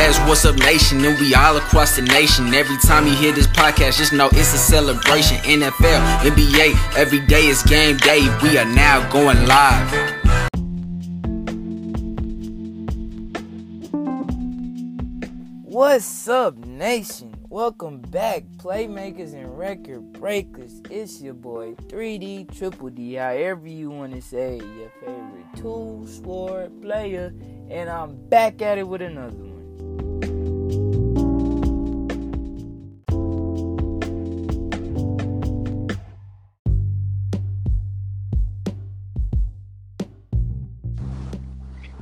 What's up, nation? And we all across the nation. Every time you hear this podcast, just know it's a celebration. NFL, NBA, every day is game day. We are now going live. What's up, nation? Welcome back, playmakers and record breakers. It's your boy 3D Triple D, however you want to say your favorite two sport player, and I'm back at it with another one.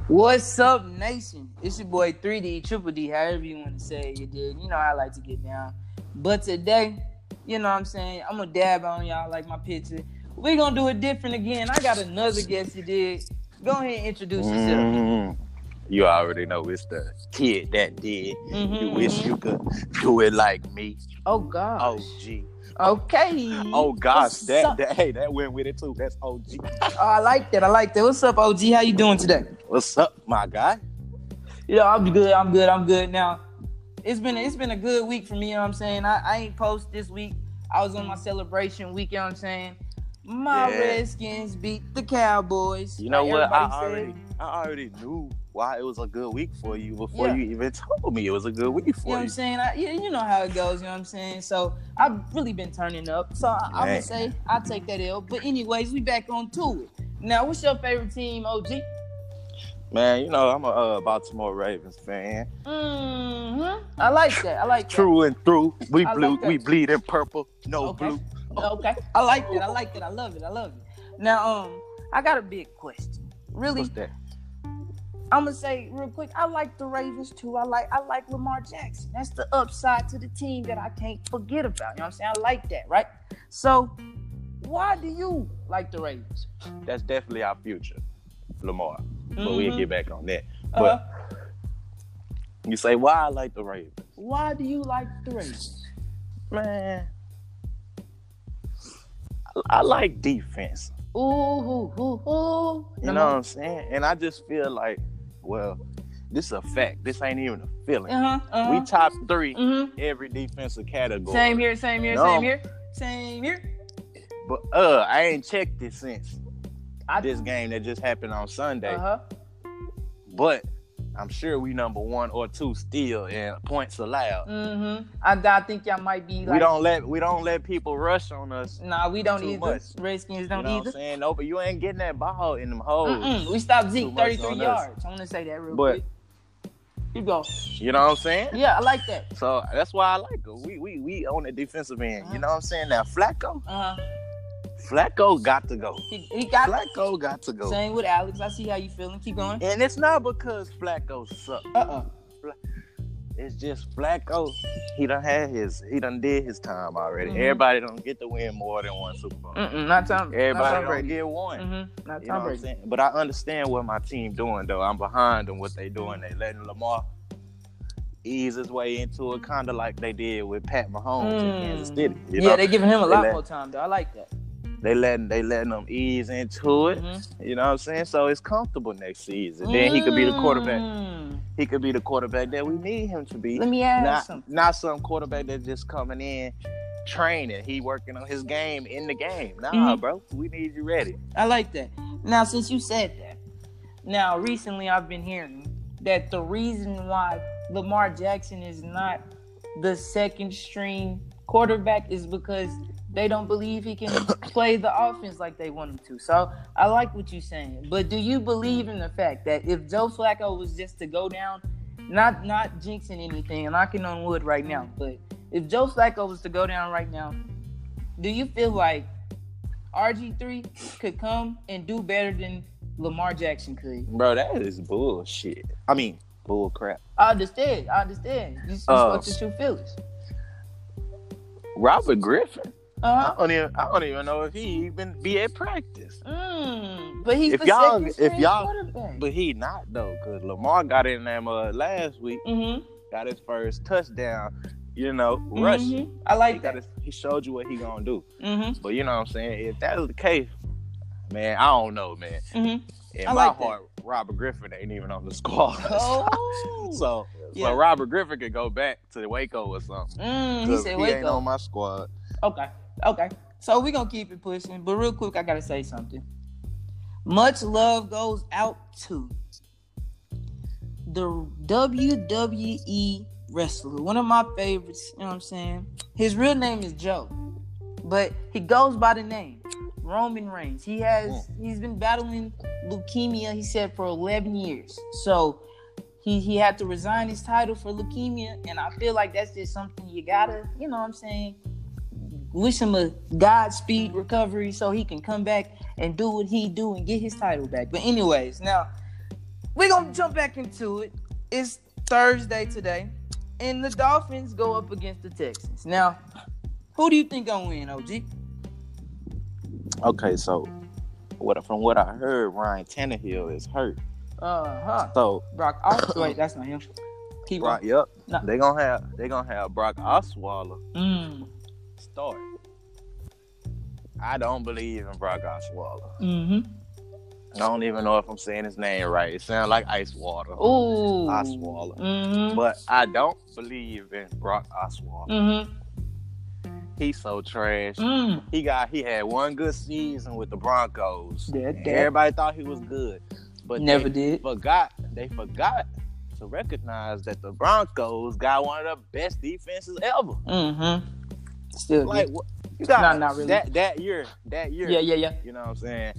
What's up, nation? It's your boy 3D Triple D, however you want to say it, you did. You know I like to get down. But today, you know what I'm saying, I'm gonna dab on y'all like my picture. we gonna do it different again. I got another guest you did. Go ahead and introduce yourself. Mhm. You already know it's the kid that did. Mhm, You wish you could do it like me. Oh gosh. OG. Okay. Oh gosh, that, that hey, that went with it too. That's OG. Oh, I like that. I like that. What's up, OG? How you doing today? What's up, my guy? Yeah, I'm good. I'm good. I'm good. Now, it's been it's been a good week for me. You know what I'm saying? I, I ain't post this week. I was on my celebration week. You know what I'm saying? My Yeah. Redskins beat the Cowboys. You know like what? I said. already I already knew why it was a good week for you before Yeah. you even told me it was a good week You know for what you. I'm saying? I, you, you know how it goes. You know what I'm saying? So I've really been turning up. So I, I would say I take that L. But anyways, we back on to it. Now, what's your favorite team, OG? Man, you know I'm a uh, Baltimore Ravens fan. Mm-hmm. I like that. I like that. True and through. We I blue. like we bleed in purple. No Okay. blue. Okay. I like that. I like that. I love it. I love it. Now, um, I got a big question. Really, What's that? I'm gonna say real quick. I like the Ravens too. I like I like Lamar Jackson. That's the upside to the team that I can't forget about. You know what I'm saying? I like that, right? So, why do you like the Ravens? That's definitely our future, Lamar. But Mhm. we'll get back on that. Uh, But you say why I like the Ravens? why do you like the Ravens? Man, I, I like defense. Ooh, ooh, ooh, ooh. You know what I'm saying? And I just feel like, well, this is a fact. This ain't even a feeling. Uh huh. Uh-huh. We top 3 mm-hmm. every defensive category. Same here. Same here. No. Same here. Same here. But uh, I ain't checked it since I this game that just happened on Sunday. Uh huh. But I'm sure we number one or two still in points allowed. Mm-hmm. I, I think y'all might be like. we don't let we don't let people rush on us. Nah, we don't either. much. Redskins don't you know what I'm saying? No, but you ain't getting that ball in them holes. Mm-mm. We stopped Zeke 33 on us. yards. I want to say that real But- quick. You go. You know what I'm saying? Yeah, I like that. So that's why I like her. We we we on the defensive end. You know what I'm saying? Now Flacco, Uh, Flacco got to go. he, he got Flacco got to go. same with Alex. I see how you feeling. Keep going. And it's not because Flacco suck. Uh-uh. It's just Flacco. He done had his. He done did his time already. Mhm. Everybody don't get to win more than one Super Bowl. Mm-mm. Not Tom. Everybody not Tom don't get one. Mm-hmm. Not You know Tom what I'm Brady. But I understand what my team doing though. I'm behind them. What they doing? They letting Lamar ease his way into it, kind of like they did with Pat Mahomes in Mm. Kansas City. You yeah, know? they giving him a lot more time though. I like that. They letting they letting them ease into it. Mhm. You know what I'm saying? So it's comfortable next season. Then he could be the quarterback. Mm. He could be the quarterback that we need him to be. Let me ask Not something. not some quarterback that's just coming in training. He working on his game in the game. Nah, Mhm. bro. We need you ready. I like that. Now, since you said that, now recently I've been hearing that the reason why Lamar Jackson is not the second string quarterback is because they don't believe he can play the offense like they want him to. So I like what you're saying. But do you believe in the fact that if Joe Flacco was just to go down, not not jinxing anything, and knocking on wood right now, but if Joe Flacco was to go down right now, do you feel like RG3 could come and do better than Lamar Jackson could? Bro, that is bullshit. I mean, bull crap. I understand. I understand. You, you Uh, spoke to true feelings. Robert Griffin. I Uh-huh. don't even I don't even know if he even be at practice. Mm, but he's If the y'all- if y'all-. But he not though, cause Lamar got in there uh, last week, mm-hmm. got his first touchdown. You know, rushing. Mm-hmm. I He, like got that. his, he showed you what he gonna do. Mm-hmm. But you know what I'm saying? If that was the case, man, I don't know, man. Mm-hmm. In I my like that. heart, Robert Griffin ain't even on the squad. Oh. so, Yeah. so Robert Griffin could go back to Waco or something. Mm, he said, he "Wake ain't on my squad. Okay. Okay. So we're gonna keep it pushing. But real quick, I gotta say something. Much love goes out to the WWE wrestler, one of my favorites, you know what I'm saying? His real name is Joe. But he goes by the name Roman Reigns. He has hmm. he's been battling leukemia, he said, for 11 years. So he he had to resign his title for leukemia, and I feel like that's just something you gotta, you know what I'm saying? Wish him a Godspeed recovery so he can come back and do what he do and get his title back. But anyways, now we're gonna jump back into it. It's Thursday today, and the Dolphins go up against the Texans. Now, who do you think gonna win, OG? Okay, so what from what I heard, Ryan Tannehill is hurt. Uh huh. So Brock. Oh, wait, that's not him. Keep Brock, yep, No. they gonna have they gonna have Brock Osweiler Mm. Start. I don't believe in Brock Osweiler. Mm-hmm. I don't even know if I'm saying his name right. It sounds like ice water. Ooh. Osweiler. Mm-hmm. But I don't believe in Brock Osweiler. Mm-hmm. He's so trash. Mm. He got he had one good season with the Broncos. That- And Everybody thought he was good. But Never they did. forgot they forgot to recognize that the Broncos got one of the best defenses ever. Mm-hmm. Still Like what you got Not- not really. that that year, that year. Yeah, yeah, yeah. You know what I'm saying?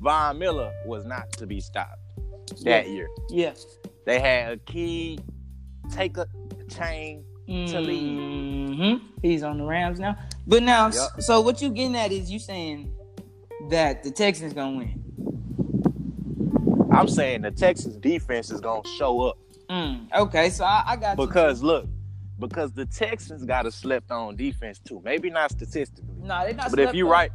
Von Miller was not to be stopped that Yeah. year. Yeah. They had a key take a chain to lead. Mm-hmm. He's on the Rams now. But now, Yup. so what you getting at is you saying that the Texans gonna win. I'm saying the Texas defense is gonna show up Mm. Okay, so I, I got you. because look, because the Texans got a slept on defense too. Maybe not statistically, Nah, they not. but if you write,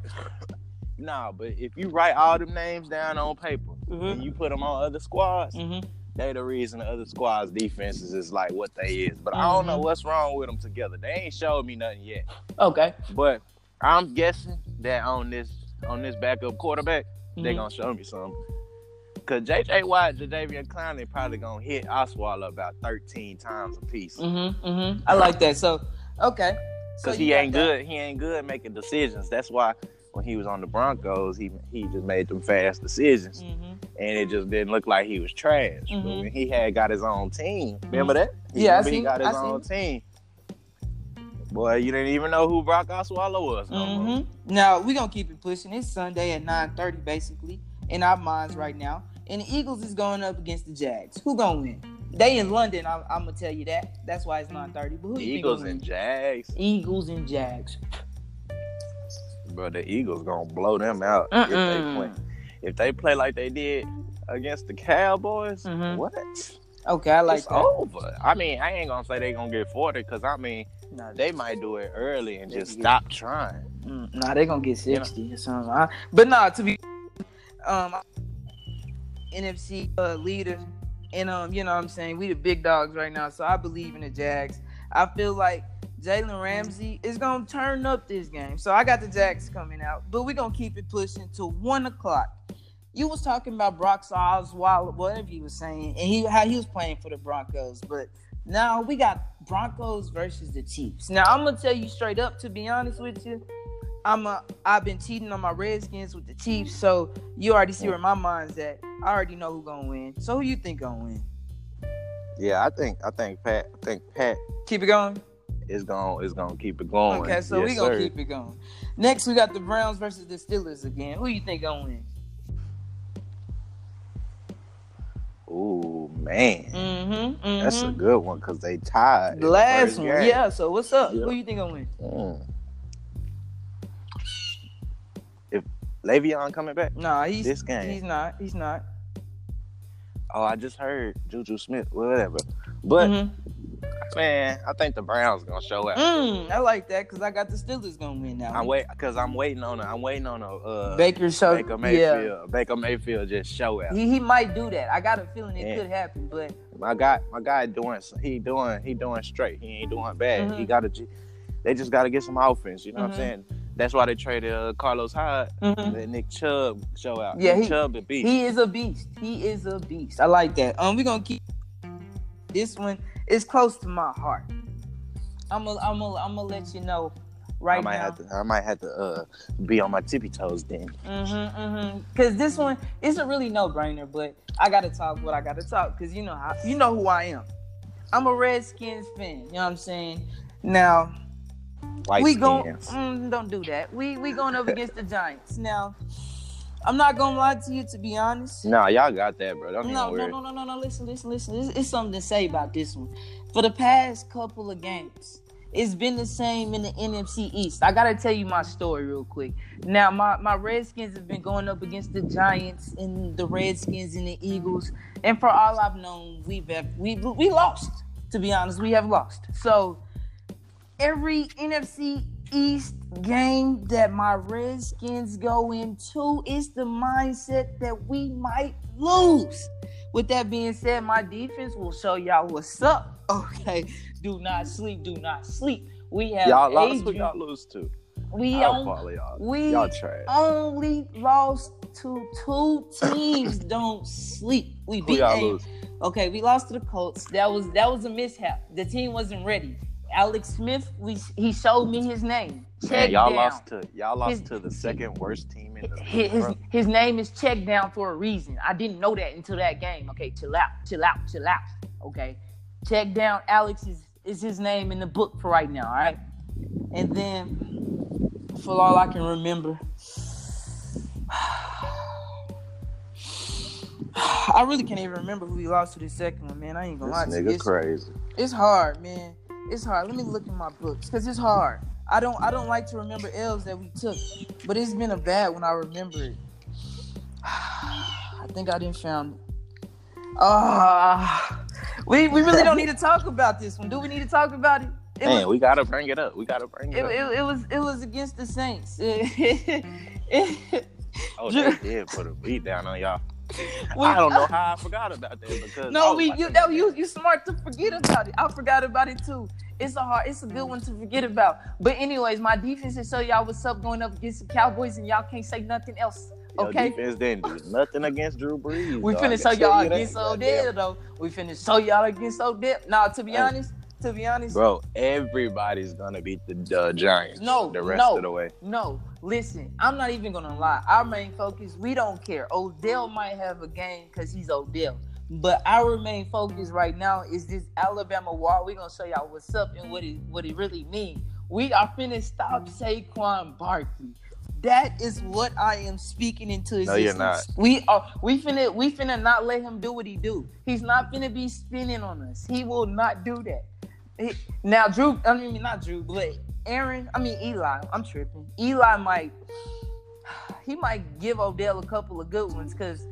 nah, but if you write all them names down on paper Mm-hmm. and you put them on other squads, Mm-hmm. they the reason the other squads' defenses is like what they is. But I don't know what's wrong with them together. They ain't showed me nothing yet. Okay. But I'm guessing that on this on this backup quarterback, they Mhm. gonna show me something. Cause JJ Watt, Jadeveon Clowney probably gonna hit Osweiler about 13 times a piece. Mm-hmm. Mm-hmm. I like that. So, okay. Cause you he ain't that. good. He ain't good making decisions. That's why when he was on the Broncos, he he just made them fast decisions, Mm-hmm. and it just didn't look like he was trash. But Mhm. when he had got his own team, remember that? He, Yeah, I remember he got his I own team. Boy, you didn't even know who Brock Osweiler was. No. Mm-hmm. Now we gonna keep it pushing. It's Sunday at nine thirty, basically, in our minds right now. And the Eagles is going up against the Jags. Who gonna win? They in London. I'm, I'm gonna tell you that. That's why it's nine thirty. But who you Eagles and? Jags. Eagles and Jags. But the Eagles gonna blow them out if they play. If they play like they did against the Cowboys, Mhm. what? Okay, I like it's that. over. I mean, I ain't gonna say they gonna get forty because I mean Nah, they might do it early and just stop trying. Mm, nah, they gonna get You know? sixty or something. I- but nah, to be um NFC uh, leader, and um, you know what I'm saying we the big dogs right now, so I believe in the Jags. I feel like Jalen Ramsey is gonna turn up this game, so I got the Jags coming out. But we gonna keep it pushing to one o'clock. You was talking about Brock Osweiler, whatever you was saying, and he how he was playing for the Broncos, but now we got Broncos versus the Chiefs. Now I'm gonna tell you straight up, to be honest with you, I'm a I've been cheating on my Redskins with the Chiefs, so you already see where my mind's at. I already know who gonna win. So who you think gonna win? Yeah, I think I think Pat I think Pat Keep it going. is gonna is gonna keep it going. Okay, so Yes, we gonna sir. keep it going. Next, we got the Browns versus the Steelers again. Who you think gonna win? Ooh man, Mm-hmm. that's a good one because they tied. the last one. game. Yeah. So what's up? Yeah. Who you think gonna win? Mm. Le'Veon coming back, Nah, he's This game. He's not. He's not. oh, I just heard Juju Smith, whatever. But Mhm. man, I think the Browns gonna show up. Mm, I like that because I got the Steelers gonna win now. I'm wait because I'm waiting on a, I'm waiting on a uh, Baker show. Baker yeah. Mayfield. Baker Mayfield just show up. He, he might do that. I got a feeling it Yeah. could happen, but My guy, my guy doing he doing he doing straight. He ain't doing bad. Mhm. He got to. They just got to get some offense. You know what Mhm. I'm saying? That's why they traded uh, Carlos Hyde. Mhm. Let Nick Chubb show out. Yeah, Nick he- Chubb a beast. He is a beast. He is a beast. I like that. Um, we're gonna keep this one. It's close to my heart. I'm gonna, I'm gonna, I'm gonna let you know right I might now. have to. I might have to uh, be on my tippy toes then. Mm-hmm, mm-hmm. Cause this one is a really no-brainer, but I gotta talk what I gotta talk. Cause you know how you know who I am. I'm a Redskins fan. You know what I'm saying? Now White we going mm, don't do that. We we going up against the Giants. Now, I'm not gonna lie to you. To be honest, Nah, y'all got that, bro. Don't no, no, no, no, no, no. Listen, listen, listen. It's, it's something to say about this one. For the past couple of games, it's been the same in the NFC East. I gotta tell you my story real quick. Now, my my Redskins have been going up against the Giants and the Redskins and the Eagles, and for all I've known, we've we we lost. To be honest, we have lost. So every NFC East game that my Redskins go into is the mindset that we might lose. With that being said, my defense will show y'all what's up. Okay, do not sleep, do not sleep. We have Y'all lost. Who Adrian- y'all lose to? we on- y'all. we Y'all only lost to two teams. Don't sleep. We Who beat y'all lose? Okay, we lost to the Colts. That was that was a mishap. The team wasn't ready. Alex Smith, we he showed me his name. Man, y'all down. lost to y'all lost His- to the second worst team in the His, his, his name is check down for a reason. I didn't know that until that game. Okay, chill out, chill out, chill out. Okay, check down. Alex is is his name in the book for right now. All right, and then for all I can remember, I really can't even remember who he lost to the second one, man. I ain't gonna lie to you. This nigga crazy. it's hard, man. It's hard. Let me look in my books because it's hard. I don't I don't like to remember L's that we took, but it's been a bad when I remember it. I think I didn't found it. Ah, we we really don't need to talk about this one. Do we need to talk about it? It Man, was, we gotta bring it up. We gotta bring it, it, up. it, it was it was against the Saints. oh, they did put a beat down on y'all. We- I don't know how I forgot about that because No, we you no, you you smart to forget about it. I forgot about it too. It's a hard, it's a good one to forget about. But anyways, my defense is show y'all what's up going up against the Cowboys, and y'all can't say nothing else. Your Okay, defense didn't do nothing against Drew Brees. we dog. Finna show y'all against. Odell though. We finna show y'all against Odell. Now, to be honest, to be honest, Bro, everybody's gonna beat the uh, Giants. No, the rest no. of the way. No, listen, I'm not even gonna lie. Our main focus, we don't care. Odell might have a game because he's Odell. But our main focus right now is this Alabama wall. We're gonna show y'all what's up and what it what it really means. We are finna stop Saquon Barkley. That is what I am speaking into existence. No, you're not. We are we finna we finna not let him do what he do. He's not finna be spinning on us. He will not do that. He- now Drew, I mean not Drew, but Aaron, I mean Eli. I'm tripping. Eli might he might give Odell a couple of good ones because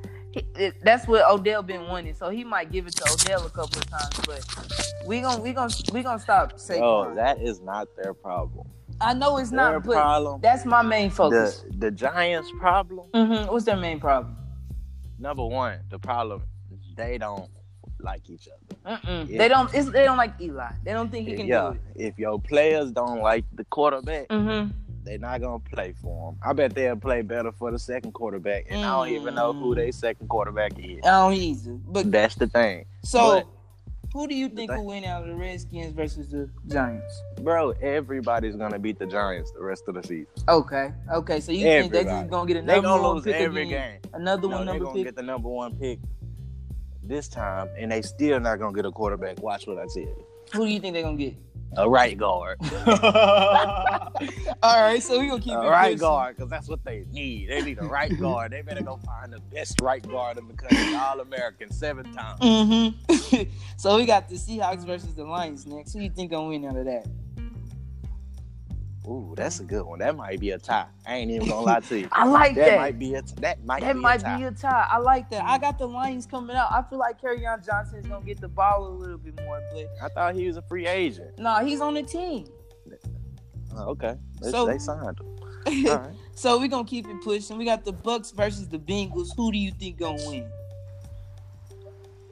that's what Odell been wanting. So he might give it to Odell a couple of times. But we gonna we gonna we gonna stop saying. Oh, that is not their problem. I know it's Their not, but problem. that's my main focus. The the Giants' problem. Mm-hmm. What's their main problem? Number one, the problem they don't like each other. They don't. It's, they don't like Eli. They don't think he can yeah, do it. if your players don't like the quarterback, Mm-hmm. they're not gonna play for him. I bet they'll play better for the second quarterback, and I don't even know who Mm. their second quarterback is. I don't either. But That's the thing, so, But- who do you think will win out of the Redskins versus the Giants? bro. Everybody's gonna beat the Giants the rest of the season. Okay. Okay. So you think they're just gonna get They another gonna one lose pick every again? game. Another No, one they're number gonna pick. get the number one pick this time, and they still not gonna get a quarterback. Watch what I tell you. Who do you think they're gonna get? A right guard. All right, so we gonna keep a it right guard, because that's what they need. They need a right guard. They better go find the best right guard in the country, All American, seven times. Mm-hmm. so we got the Seahawks versus the Lions next. Who do you think gonna win out of that? Ooh, that's a good one. That might be a tie. I ain't even gonna lie to you. I like That that. might be a that might that be might a tie. be a tie. I like that. I got the Lions coming out. I feel like Kerryon Johnson is gonna get the ball a little bit more, but I thought he was a free agent. nah, he's on the team. Oh, okay, they, So- they signed him. Right. so we gonna keep it pushing. We got the Bucks versus the Bengals. Who do you think gonna win?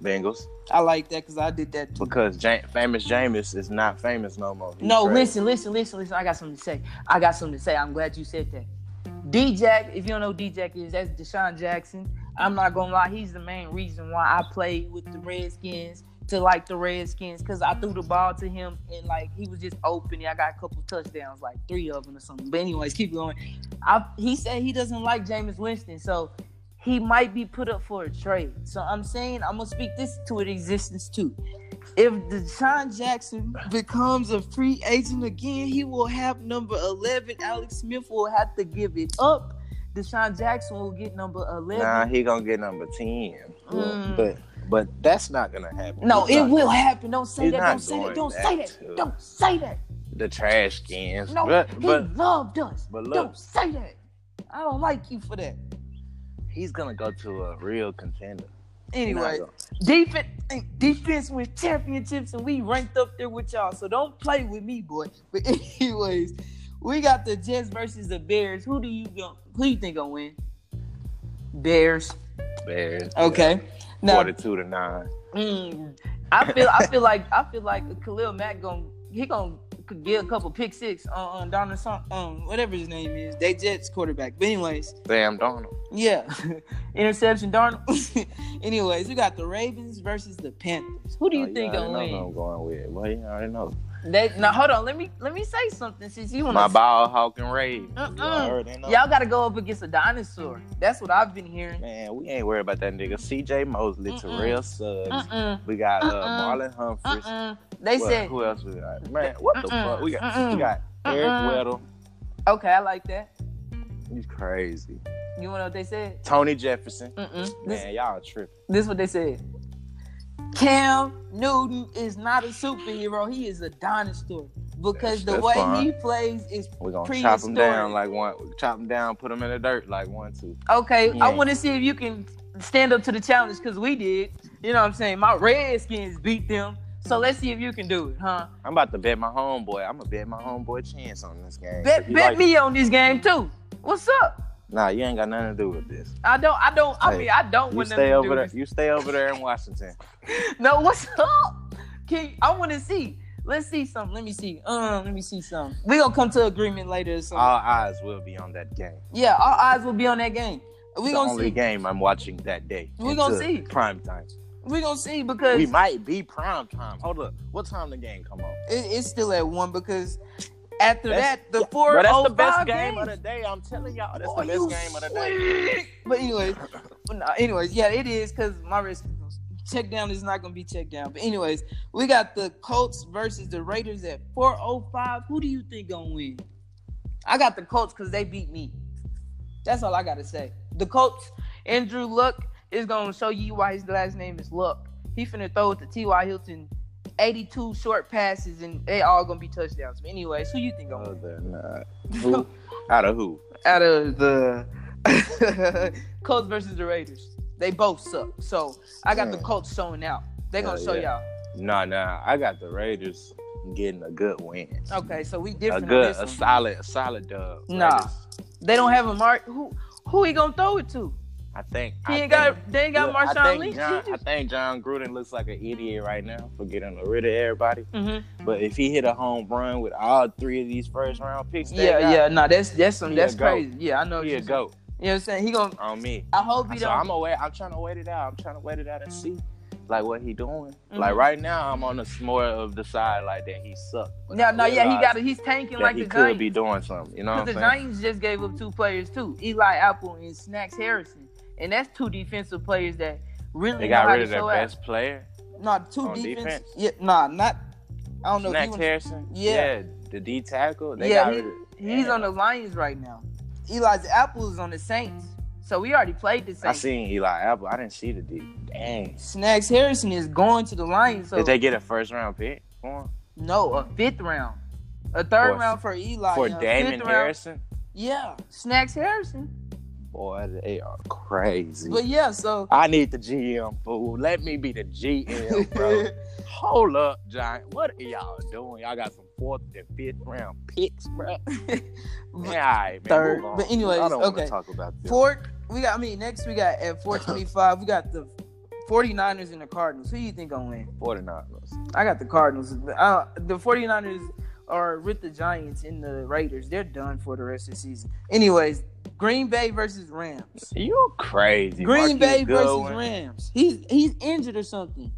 Bengals. I like that because I did that too. Because famous Jameis is not famous no more. He's No, traded. listen, listen, listen, listen. I got something to say. I got something to say. I'm glad you said that. D Jack, if you don't know who D Jack is, that's DeSean Jackson. I'm not gonna lie, he's the main reason why I played with the Redskins to like the Redskins because I threw the ball to him and like he was just open. I got a couple touchdowns, like three of them or something. But anyways, keep going. I, he said he doesn't like Jameis Winston, so he might be put up for a trade. So I'm saying I'm gonna speak this to its existence too. If DeSean Jackson becomes a free agent again, he will have number 11. Alex Smith will have to give it up. DeSean Jackson will get number 11. Nah, he gonna get number ten. Mm. But but that's not gonna happen. no, He's it will happen. Don't say that. Don't say that. Don't say that. Don't say that. The trash cans. No, but he but loved us. but look. Don't say that. I don't like you for that. He's gonna go to a real contender. Anyway, defense defense wins championships and we ranked up there with y'all. So don't play with me, boy. But anyways, we got the Jets versus the Bears. Who do you go? Who you think gonna win? Bears. Bears. Okay. Now, Forty-two to nine. mm, I feel I feel like I feel like Khalil Mack gonna he gonna could get a couple pick six on, on Donald Son- um whatever his name is. They Jets quarterback. But anyways, damn Donald. yeah, interception Donald. anyways, we got the Ravens versus the Panthers. Who do you Oh, think gonna win? I'm going with. Well, you already know. They, now hold on, let me let me say something since you want My ball hawk and Ravens. Uh-uh. You already know. Y'all got to go up against a dinosaur. That's what I've been hearing. Man, we ain't worried about that nigga. CJ Mosley, Mm-mm. Terrell Suggs. Mm-mm, We got uh, Mm-mm. Marlon Humphries. mm-mm. They What- said, who else we got? Man, what the Mm-mm. fuck? We got Mm-mm. we got Eric Mm-mm. Weddle. okay, I like that. He's crazy. You want to know what they said? Tony Jefferson. Mm-mm. This, Man, y'all tripping. this is what they said. Cam Newton is not a superhero. He is a dinosaur because the That's way fine. he plays is We're gonna chop him down like one chop him down, put him in the dirt like one, two. okay. I want to see if you can stand up to the challenge because we did. You know what I'm saying? My Redskins beat them. So let's see if you can do it, huh? I'm about to bet my homeboy. I'm gonna bet my homeboy chance on this game. Bet, bet like- me on this game too. What's up? Nah, you ain't got nothing to do with this. I don't. I don't. I Hey, mean, I don't want stay over do there. with You stay over there in Washington. No, what's up? Can I want to see? Let's see something. Let me see. Um, let me see something. We gonna come to agreement later. Or something. All eyes will be on that game. yeah, our eyes will be on that game. We the gonna see. only see. game I'm watching that day. We gonna see. Prime time. We gonna see because We might be prime time. Hold up. What time the game come on? it's still at one because after That's- that the four Bro, that's oh the best five game games. of the day. I'm telling y'all, that's Boy, the best game of the day. But anyways, no, anyways, yeah, it is because my risk check down is not gonna be checked down. But anyways, we got the Colts versus the Raiders at 405. Who do you think gonna win? I got the Colts because they beat me. That's all I gotta say. The Colts, Andrew Luck is gonna show you why his last name is Luck. He finna throw it to T.Y. Hilton. 82 short passes and they all gonna be touchdowns. But anyways, who you think gonna win? Other than that. Who? Out of who? out of the Colts versus the Raiders. They both suck. So I got the Colts showing out. They gonna show yeah. Y'all. Nah, nah. I got the Raiders getting a good win. Okay, so we A different. on good, this a solid, a solid dub. Nah. Raiders. They don't have a mark. Who who he gonna throw it to? I think. He I ain't think, got. They ain't got Look, I Marshawn think Lynch. John, I think Jon Gruden looks like an idiot right now for getting rid of everybody. mm-hmm. But if he hit a home run with all three of these first round picks, Yeah, got, yeah. No, that's that's some. That's crazy. Yeah, I know. he a saying. go You know what I'm saying? He gonna. on me. I hope he So don't. I'm aware. I'm trying to wait it out. I'm trying to wait it out and see, like what he doing. Mhm. Like right now, I'm on the more of the side like that he sucked. But no, no, yeah, he got it. He's tanking like he the could Giants. be doing something. You know what Because I'm saying? the saying? Giants just gave up two players too, Eli Apple and Snacks Harrison, and that's two defensive players that really They know got how rid to of their show out. best player, Nah, two on defense. defense? Yeah, nah, not. I don't know. if Snacks Harrison. Yeah. the D tackle. They Yeah, got he- rid of. he's Damn. on the Lions right now. Eli's Apple is on the Saints, so we already played the Saints. I seen Eli Apple. I didn't see the D. Dang. Snacks Harrison is going to the Lions, so Did they get a first round pick for him? no, a fifth round, a third For- round for Eli, for Damon fifth round- Harrison? Yeah, Snacks Harrison. Boy, they are crazy. But yeah, so I need the GM fool. Let me be the GM, bro. Hold up, Giant. What are y'all doing? Y'all got some fourth and fifth round picks, bro. Right, man. Third. But anyways, I don't okay. talk about this. Fourth, we got. I mean, next we got at 425. we got the 49ers and the Cardinals. Who do you think gonna win? 49ers. I got the Cardinals. Uh, the 49ers are with the Giants and the Raiders. They're done for the rest of the season. Anyways, Green Bay versus Rams. You crazy. Green Marquise Bay versus Rams. He's he's injured or something.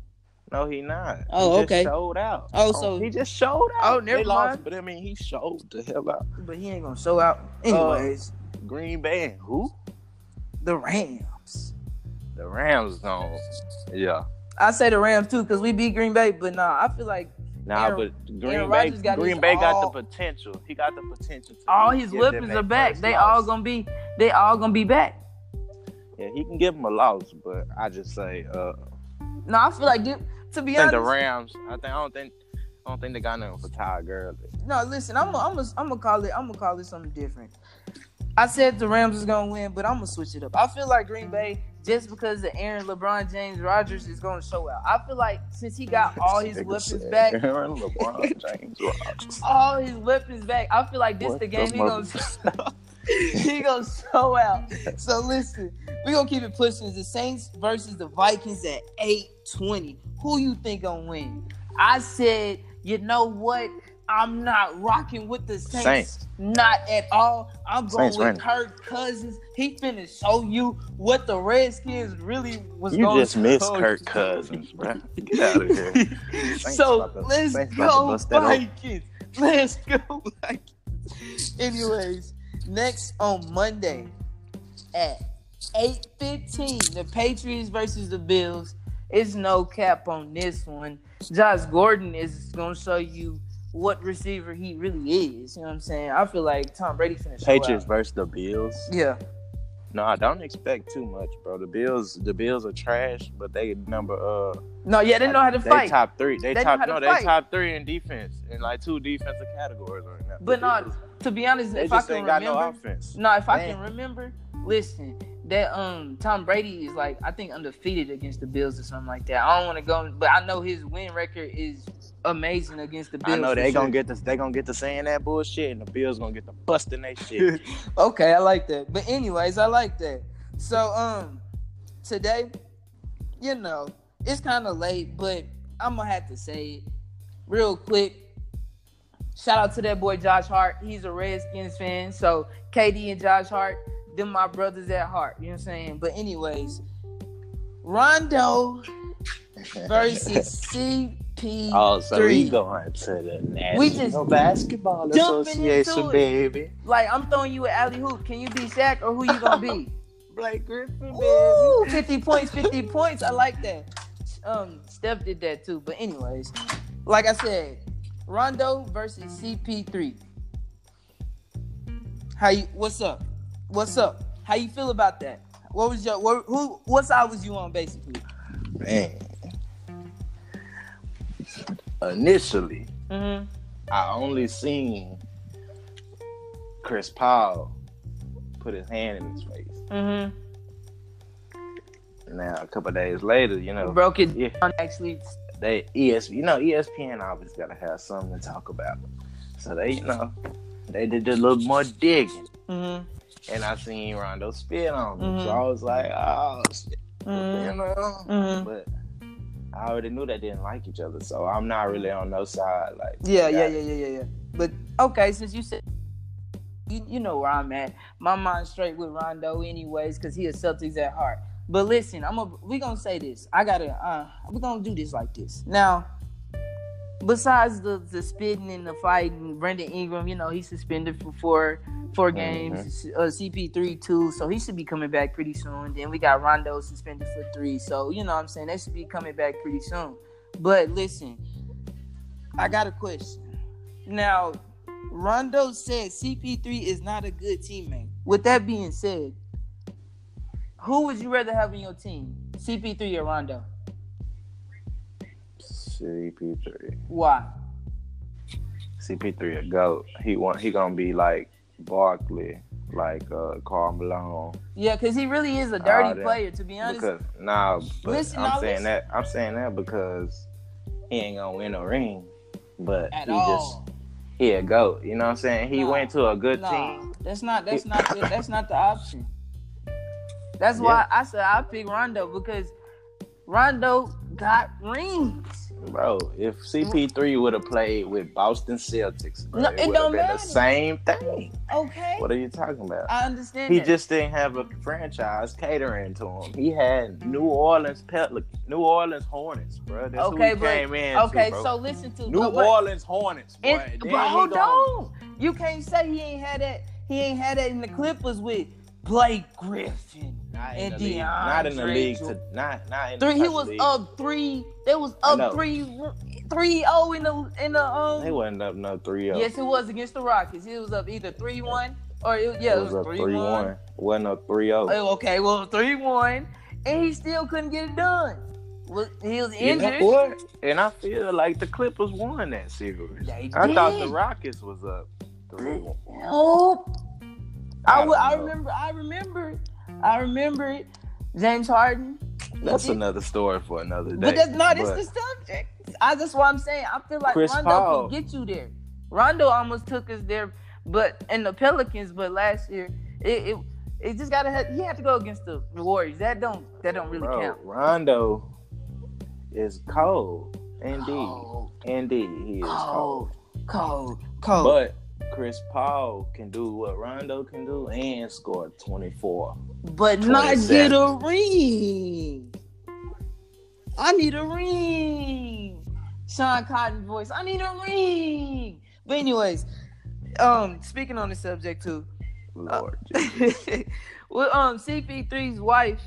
No, he not. Oh, he just okay. Showed out. Oh, so- he just showed out. Oh, never they lost, mind. but I mean, he showed the hell out. But he ain't gonna show out. Anyways, uh, Green Bay and who? the Rams. The Rams gone. Yeah. I say the Rams too because we beat Green Bay, but nah, I feel like Nah, Aaron- but Green Aaron Bay, got Green his Bay got the potential. He got the potential. To all his them weapons are back. They loss. all gonna be they all gonna be back. Yeah, he can give them a loss, but I just say, uh, No, I feel like dude, to be I think honest. the Rams. I think I don't think I don't think they got nothing for Ty Gurley. No, listen, I'm gonna I'm gonna I'm gonna call it I'm gonna call it something different. I said the Rams is gonna win, but I'm gonna switch it up. I feel like Green Bay just because the Aaron LeBron James Rodgers is gonna show out. I feel like since he got all his weapons back, Aaron LeBron James Rodgers. all his weapons back, I feel like this What the game the he gonna he gonna show out. So listen, we gonna keep it pushing. It's the Saints versus the Vikings at 820. Who you think gonna win? I said, you know what? I'm not rocking with the Saints. Saints. Not at all. I'm going Saints with winning. Kirk Cousins. He finna show you what the Redskins really was You going just missed show oh, Kirk you. Cousins, bro. Get out of here. Saints so to- let's to go. Vikings. Let's go Vikings. Anyways, next on Monday at 8:15, the Patriots versus the Bills. It's no cap on this one. Josh Gordon is gonna show you what receiver he really is. You know what I'm saying? I feel like Tom Brady finished. Patriots versus the Bills. Yeah. No, I don't expect too much, bro. The Bills, the Bills are trash, but they number uh, No, yeah, they know how to they fight. top three. They, They top how to no, they fight. top three in defense in like two defensive categories right now. But not to be honest, they if I can remember, no offense. No, if I can remember, listen, that um Tom Brady is like I think undefeated against the Bills or something like that. I don't want to go, but I know his win record is amazing against the Bills. I know they sure. gonna get this. They gonna get to saying that bullshit, and the Bills gonna get to busting that shit. okay, I like that. But anyways, I like that. So um today, you know, it's kind of late, but I'm gonna have to say it real quick. Shout out to that boy Josh Hart. He's a Redskins fan. So KD and Josh Hart, them my brothers at heart. You know what I'm saying? But anyways, Rondo versus CP3. oh, so we going to the National We just Basketball Association, baby. Like I'm throwing you an alley hoop. Can you be Shaq or who you gonna be? Blake Griffin, baby. Ooh, 50 points, 50 points. I like that. Um, Steph did that too. But anyways, like I said, Rondo versus CP3. How you? What's up? What's up? How you feel about that? What was your? What, who? What side was you on, basically? Man. Initially, Mm-hmm. I only seen Chris Paul put his hand in his face. Mm-hmm. Now, a couple days later, you know, Broke it yeah. down. Actually, they ES, you know, ESPN always gotta have something to talk about. So they, you know, they did a little more digging, mm-hmm. and I seen Rondo spit on them. Mhm. So I was like, oh, shit, you Mm-hmm. know. Mm-hmm. But I already knew they didn't like each other, so I'm not really on no side. Like, Yeah, yeah, yeah, yeah, yeah, yeah. But okay, since you said you, you know where I'm at. My mind's straight with Rondo anyways, cause he a Celtics at heart. But listen, I'm a we gonna say this. I gotta uh we gonna do this like this. Now, besides the the spitting and the fighting, Brandon Ingram, you know, he's suspended for four four games. Uh, CP3 two, so he should be coming back pretty soon. Then we got Rondo suspended for three. So, you know what I'm saying? They should be coming back pretty soon. But listen, I got a question. Now, Rondo said CP3 is not a good teammate. With that being said, who would you rather have in your team? CP3 or Rondo? CP3. Why? CP3 a goat. He want he gonna be like Barkley, like uh Karl Malone. Yeah, because he really is a dirty player, to be honest. Because nah, but Listen, I'm saying listen. that I'm saying that because he ain't gonna win a ring, but At he all. just he a goat. You know what I'm saying? He Nah, went to a good Nah, team. that's not that's not the, that's not the option. That's why I said I pick Rondo because Rondo got rings. Bro, if CP3 mm. would have played with Boston Celtics, bro, No, it, it would have don't been the same thing. Okay. What are you talking about? I understand He that. just didn't have a franchise catering to him. He had New Orleans Pelicans, New Orleans Hornets, bro. That's okay, who he but came in. okay, to, so listen to New Orleans Hornets, bro. But hold on, you can't say he ain't had that. He ain't had that in the Clippers with Blake Griffin. Not in and the league. Not in the league. To, not not in the Three, he was league. up three. They was up three, three zero in the in the um. They wasn't up no three zero. Yes, it was against the Rockets. It was up either three one or it, yeah, it was up three three one. one. Wasn't up three zero. Oh, okay, well three one, and he still couldn't get it done. He was You know injured. And I feel like the Clippers won that series. I thought the. Rockets was up three one. Oh, I, I wa- I don't know. remember. I remember. I remember it. James Harden. That's did- another story for another day. But that's not. It's the subject. I that's what I'm saying. I feel like Chris Rondo Paul. can get you there. Rondo almost took us there, but in the Pelicans. But last year, it it, it just gotta. Have, he had to go against the Warriors. That don't. That don't really bro, count. Rondo is cold. Indeed. Cold, Indeed, he is cold. cold, cold, cold. But Chris Paul can do what Rondo can do and score 24. but not get a ring. I need a ring. Sean Cotton voice. I need a ring. But anyways, um, speaking on the subject too. Lord. well, um, CP3's wife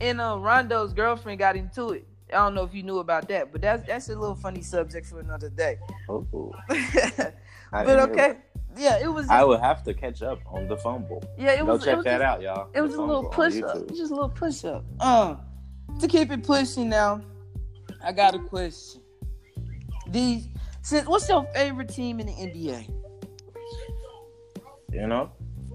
and uh, Rondo's girlfriend got into it. I don't know if you knew about that, but that's that's a little funny subject for another day. Oh, I hear okay, yeah, it was. I would have to catch up on the fumble. yeah, it Go was. it check was that just- out, y'all. It was a little push up. Just a little push up. Um, to keep it pushing now, I got a question. These, since what's your favorite team in the NBA? You know,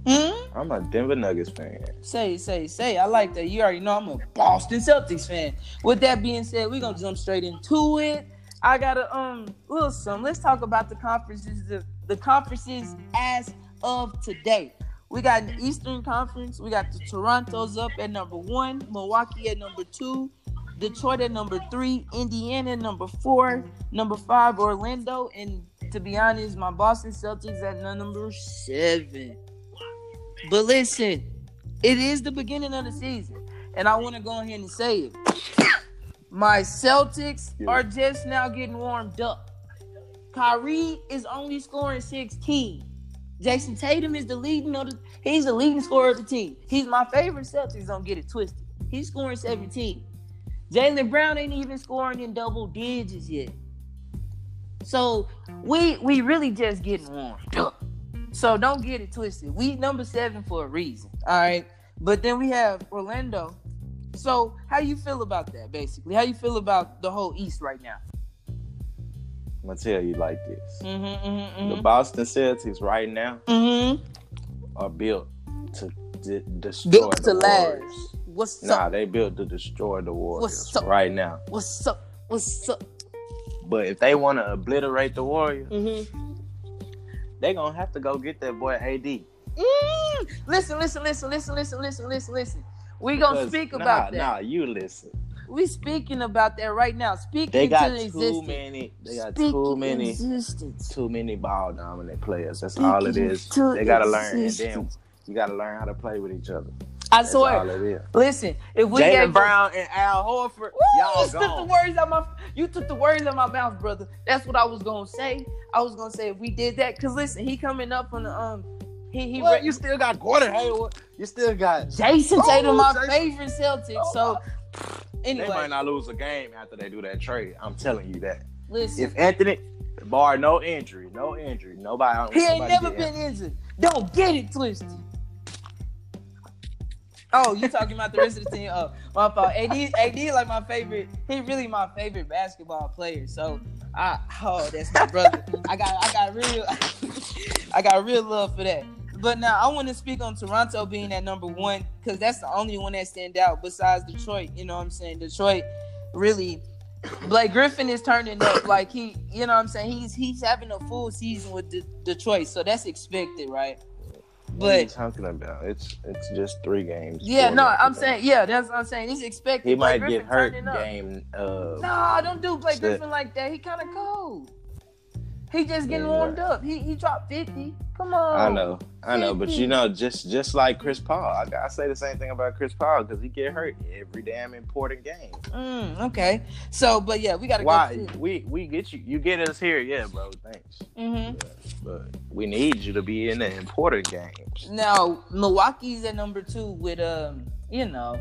Hmm? I'm a Denver Nuggets fan. Say, say, say. I like that. You already know I'm a Boston Celtics fan. With that being said, we're gonna jump straight into it. I got a um little some. Let's talk about the conferences. The, the conferences as of today. We got the Eastern Conference. We got the Toronto's up at number one, Milwaukee at number two, Detroit at number three, Indiana number four, number five, Orlando, and to be honest, my Boston Celtics at number seven. But listen, it is the beginning of the season, and I want to go ahead and say it. My Celtics Yeah. are just now getting warmed up. Kyrie is only scoring 16. Jayson Tatum is the leading of the he's the leading scorer of the team. He's my favorite Celtics, don't get it twisted. He's scoring 17. Jaylen Brown ain't even scoring in double digits yet. So we we really just getting warmed up. So don't get it twisted. We number seven for a reason. All right. But then we have Orlando. So how you feel about that basically? How you feel about the whole East right now? I'm gonna tell you like this: Mm-hmm, mm-hmm, the Boston Celtics right now mm-hmm. are built to de- destroy Built the to last. Warriors. What's Nah, up? they built to destroy the Warriors What's up? right now. What's up? What's up? But if they want to obliterate the Warriors, Mm-hmm. they gonna have to go get that boy AD. Mm. Listen, listen, listen, listen, listen, listen, listen, listen. We gonna speak nah, about that. Nah, you listen. We speaking about that right now. Speaking They got into too existence. many. They got Speak too many. Existence. Too many ball dominant players. That's Speak all it is. They gotta learn, and then you gotta learn how to play with each other. I That's all swear. it is. Listen, if we gave Jaylen Brown and Al Horford, Woo, y'all you took the words out my you took the words out my mouth, brother. That's what I was gonna say. I was gonna say if we did that, cause listen, he coming up on the um he he Well, re- you still got Gordon Hayward. You still got. Jayson Oh, Tatum, my Jason- favorite Celtic. Oh, so anyway, They might not lose a game after they do that trade. I'm telling you that. listen. If Anthony, bar no injury, no injury, nobody. He ain't never been injured. Don't get it twisted. Oh, you talking about the rest of the team? Oh, my fault. AD, AD, like my favorite. He really my favorite basketball player. So, I oh, that's my brother. I got, I got real, I got real love for that. But now I want to speak on Toronto being at number one because that's the only one that stand out besides Detroit. You know what I'm saying? Detroit really. Blake Griffin is turning up like he, you know what I'm saying? He's he's having a full season with De- Detroit, so that's expected, right? What are you But talking about? It's it's just three games. yeah, no, I'm today. saying yeah, that's what I'm saying. He's expected. he Blake might get hurt game. Uh, Nah, don't do Blake Shit. Griffin like that. He kind of cold. He just getting Yeah. warmed up. He he dropped 50. Come on. I know, I know, but you know, just just like Chris Paul, I, I say the same thing about Chris Paul because he get hurt every damn important game. Mm, okay. So, but yeah, we gotta Why go. To, we we get you, you get us here, yeah, bro. Thanks, hmm but we need you to be in the important games. Now Milwaukee's at number two with um, you know,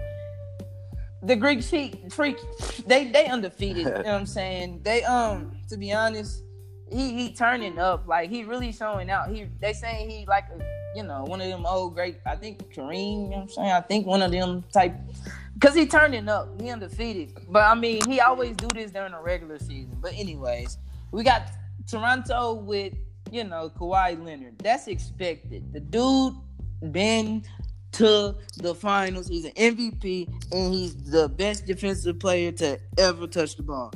the Greek freak, freak they they undefeated. you know what I'm saying? They um, to be honest, he he turning up like he really showing out. He they saying he like a, you know one of them old great. I think Kareem. You know what I'm saying? I think one of them type. Cause he turning up, he undefeated. But I mean, he always do this during the regular season. But anyways, we got Toronto with you know Kawhi Leonard. That's expected. The dude been to the finals. He's an MVP and he's the best defensive player to ever touch the ball.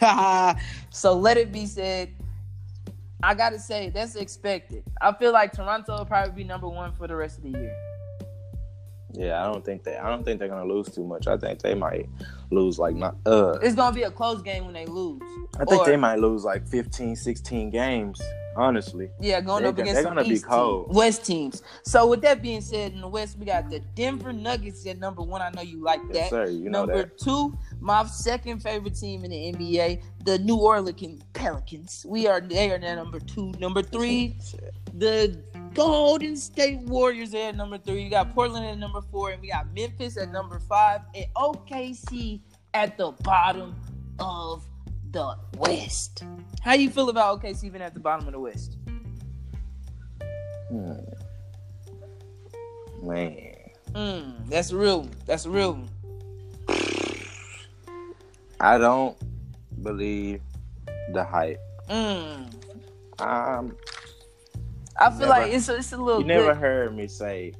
so let it be said. I gotta say that's expected. I feel like Toronto will probably be number one for the rest of the year. Yeah, I don't think they. I don't think they're gonna lose too much. I think they might lose like not. Uh, It's gonna be a close game when they lose. I think or- they might lose like 15, 16 games. Honestly, Yeah, going They up against they some gonna be East cold. team- West teams. So with that being said, in the West we got the Denver Nuggets at number one. I know you like yes, that. sir. You know number that. two, my second favorite team in the NBA, the New Orleans Pelicans. We are they are at number two. Number three, the Golden State Warriors are at number three. You got Portland at number four, and we got Memphis at number five, and OKC at the bottom of the West. How you feel about OKC being at the bottom of the West? Hmm. Man, Mm, that's real. That's real. I don't believe the hype. Mm. Um, I feel Never- like it's a, it's a little. you never good. heard me say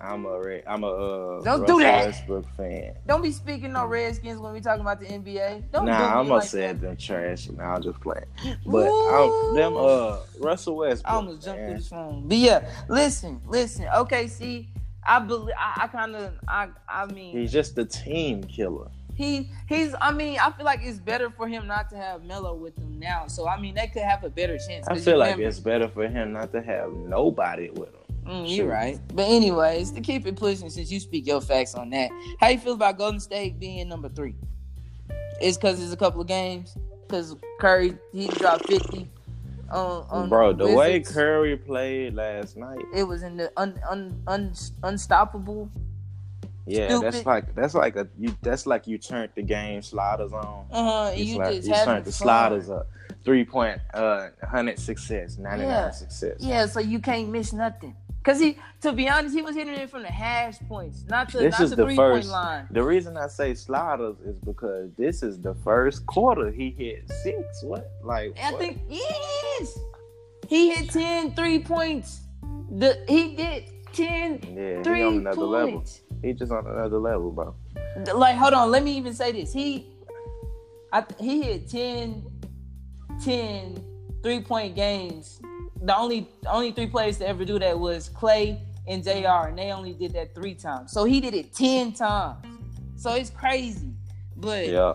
I'm a Re- I'm a uh, Don't do Russell that. Westbrook fan. Don't be speaking no Redskins when we talking about the NBA. Don't nah, I'm gonna like say them trash. Nah, I'll just playing. But I'm, them uh Russell Westbrook. I almost jumped through this phone. But yeah, listen, listen. Okay, see, I believe I, I kind of I I mean He's just a team killer. he he's I mean I feel like it's better for him not to have Melo with him now. So I mean they could have a better chance. I feel like remember- it's better for him not to have nobody with him. Mm, you're right. But anyways, to keep it pushing, since you speak your facts on that, how you feel about Golden State being number three? It's because it's a couple of games. Because Curry he dropped fifty. On, on Bro, the way Curry played last night, it was in the un, un, un, unstoppable. yeah, Stupid. that's like that's like a you that's like you turned the game sliders on. Uh huh. You, You just you turned the fun. sliders up. Three point uh hundred success, ninety nine Yeah. success. Yeah, so you can't miss nothing. Cause he, to be honest, he was hitting it from the hash points, not to This not is the the three point first- line. The reason I say sliders is because this is the first quarter he hit six. What? Like I what? think yes, he hit 10 three points. The he did 10 yeah, he on another level. points. He just on another level, bro. Like, hold on, let me even say this. He, I he hit 10, 10 three point games. The only only three players to ever do that was Clay and J.R. and they only did that three times. So he did it ten times. So it's crazy. But Yeah.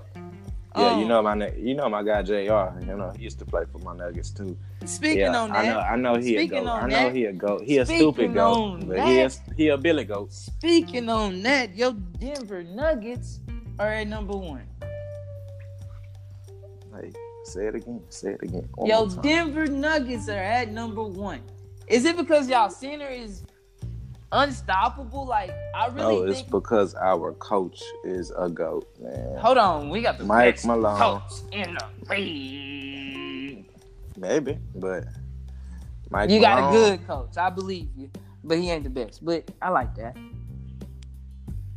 Yeah, you um, know my you know my guy J.R. You know he used to play for my Nuggets too. speaking yeah, on I know that, I know he a goat. I know that- he a goat. He a stupid goat, but he that- is he a Billy goat. speaking on that, your Denver Nuggets are at number one. Hey, say it again. Say it again. One Yo. Denver Nuggets are at number one. Is it because y'all center is unstoppable? Like I really no, it's think. because our coach is a goat, man. Hold on, we got the Mike best Malone. coach in the league. Maybe, but Mike You got a good coach, I believe you, but he ain't the best. But I like that.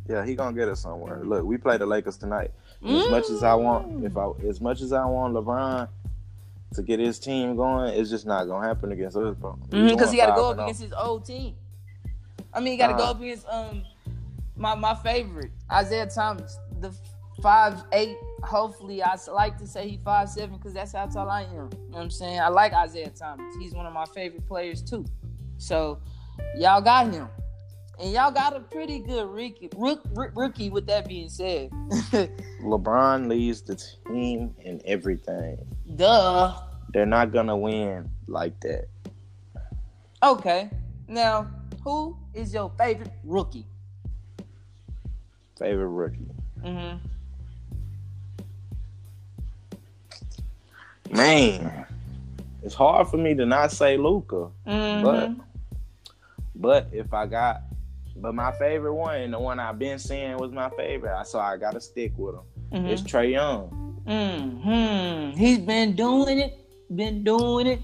Yeah, he gonna get us somewhere. Look, we play the Lakers tonight. And As much as I want, if I as much as I want LeBron to get his team going, it's just not gonna happen against us, bro. Because Mm-hmm, he got to go up oh. against his old team. I mean, he got to go Uh. up against um my my favorite Isaiah Thomas, the five eight. Hopefully, I like to say he five seven because that's how tall I am. You know what I'm saying? I like Isaiah Thomas. He's one of my favorite players too. So y'all got him. And y'all got a pretty good rookie. Rook, rook, rookie. With that being said, LeBron leads the team in everything. duh. They're not gonna win like that. Okay. Now, who is your favorite rookie? Favorite rookie. Mm-hmm. Man, it's hard for me to not say Luka, Mm-hmm. but but if I got, but my favorite one and the one I've been seeing, was my favorite, so I gotta stick with him. Mm-hmm. It's Trae Young. hmm He's been doing it. Been doing it.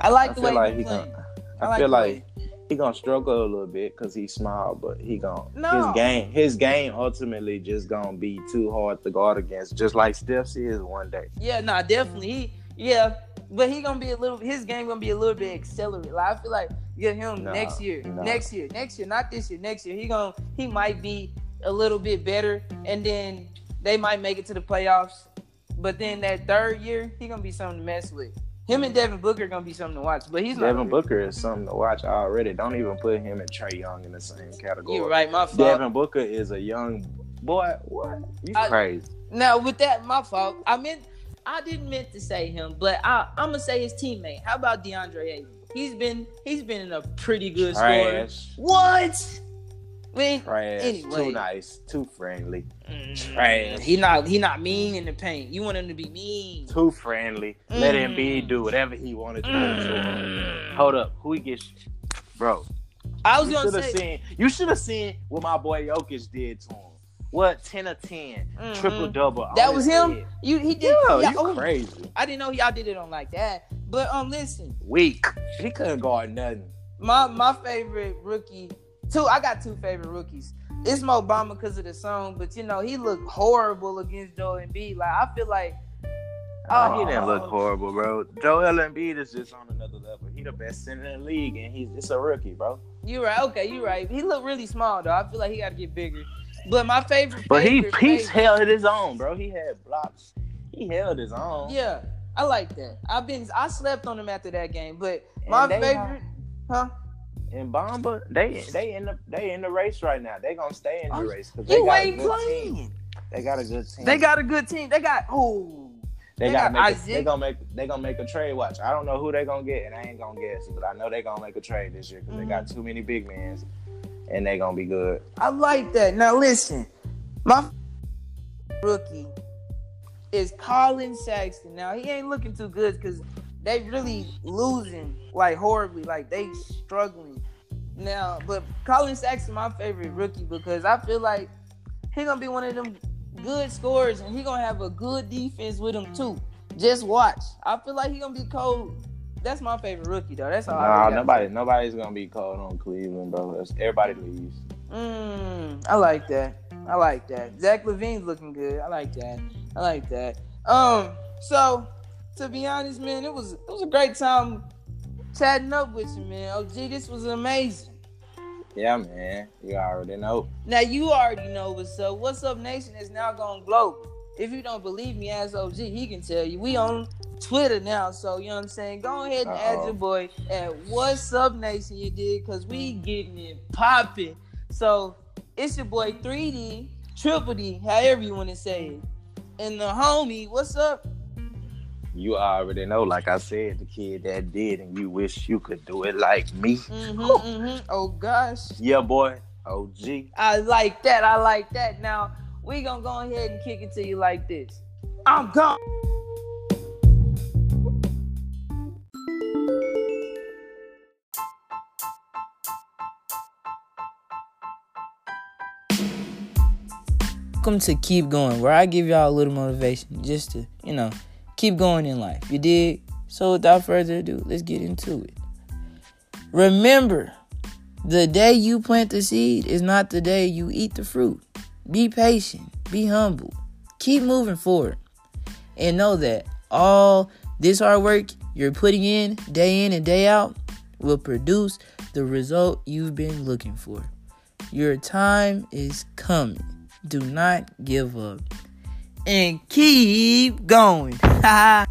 I like I the way like he he playing. gonna. I I, like feel like he gonna struggle a little bit because he's small, but he gonna No. his game his game ultimately just gonna be too hard to guard against, just like Steph's is one day. Yeah, nah, definitely. He, yeah, but he gonna be a little. His game gonna be a little bit accelerated. Like I feel like get him Nah, next year, nah. next year, next year, not this year, next year. He gonna he might be a little bit better, and then they might make it to the playoffs. But then that third year, he gonna be something to mess with. Him and Devin Booker gonna be something to watch. But he's not. Devin Booker is something to watch already. Don't even put him and Trae Young in the same category. You're right, my fault. Devin Booker is a young boy. What? You crazy? Now with that, my fault. I meant I didn't meant to say him, but I, I'm gonna say his teammate. How about DeAndre Ayton? He's been he's been in a pretty good score. What? Trash. Anyway. Too nice. Too friendly. mm, Trash. He not he not mean in the paint. You want him to be mean. Too friendly. Let him be Mm. do whatever he wanted to do. Hold up. Who he gets? Bro, I was you gonna say seen. You should have seen what my boy Jokic did to him. What ten or 10 Mhm. triple double. that was him. You he did. Yeah, yeah, you oh, crazy. I didn't know y'all did it on like that. But um, listen, Weak. He couldn't guard nothing. my my favorite rookie. Two, I got two favorite rookies. It's Mo Bamba because of the song, but you know he looked horrible against Joel Embiid. Like I feel like, Oh, he didn't look horrible, bro. Joel Embiid is just on another level. He the best center in the league, and he's it's a rookie, bro. you right. Okay, you right. He looked really small though. I feel like he got to get bigger. But my favorite, But he favorite- held his own, bro. He had blocks. He held his own. Yeah, I like that. I've been I slept on him after that game, but And my favorite, huh? And Bamba, they they in the they in the race right now. They gonna stay in the Oh, race because they You got a good playing. team. They got a good team. They got a good team. They got oh, they, they got make a, they gonna make they gonna make a trade. Watch, I don't know who they gonna get, and I ain't gonna guess, but I know they gonna make a trade this year because they got Mm-hmm. too many big men, and they gonna be good. I like that. Now listen, my rookie is Collin Sexton. Now he ain't looking too good because they really losing like horribly, like they struggling. Now, but Collin Sexton my favorite rookie because I feel like he gonna be one of them good scorers and he gonna have a good defense with him too. Just watch. I feel like he gonna be cold. That's my favorite rookie though. That's all. Nah, nobody nobody's gonna be called on Cleveland, bro. That's, everybody leaves. Mm, I like that. I like that. Zach LaVine's looking good. I like that. I like that. Um, so to be honest, man, it was it was a great time chatting up with you, man. Oh, gee, this was amazing. Yeah, man. You already know. Now you already know what's up. What's up, Nation is now going global. If you don't believe me, as OG. He can tell you. We on Twitter now, so you know what I'm saying. Go ahead and add Uh-oh. your boy at What's Up Nation. You did, cause we getting it popping. So it's your boy 3D, Triple D, however you want to say it, and the homie. What's up? You already know. Like I said, the kid that did, and you wish you could do it like me. Mm-hmm, mm-hmm. Oh gosh. Yeah, boy. OG. I like that. I like that. Now we gonna go ahead and kick it to you like this. I'm gone. Welcome to Keep Going, where I give y'all a little motivation just to, you know, keep going in life. You dig? So without further ado, let's get into it. Remember, the day you plant the seed is not the day you eat the fruit. Be patient, be humble, keep moving forward, and know that all this hard work you're putting in day in and day out will produce the result you've been looking for. Your time is coming. Do not give up and keep going.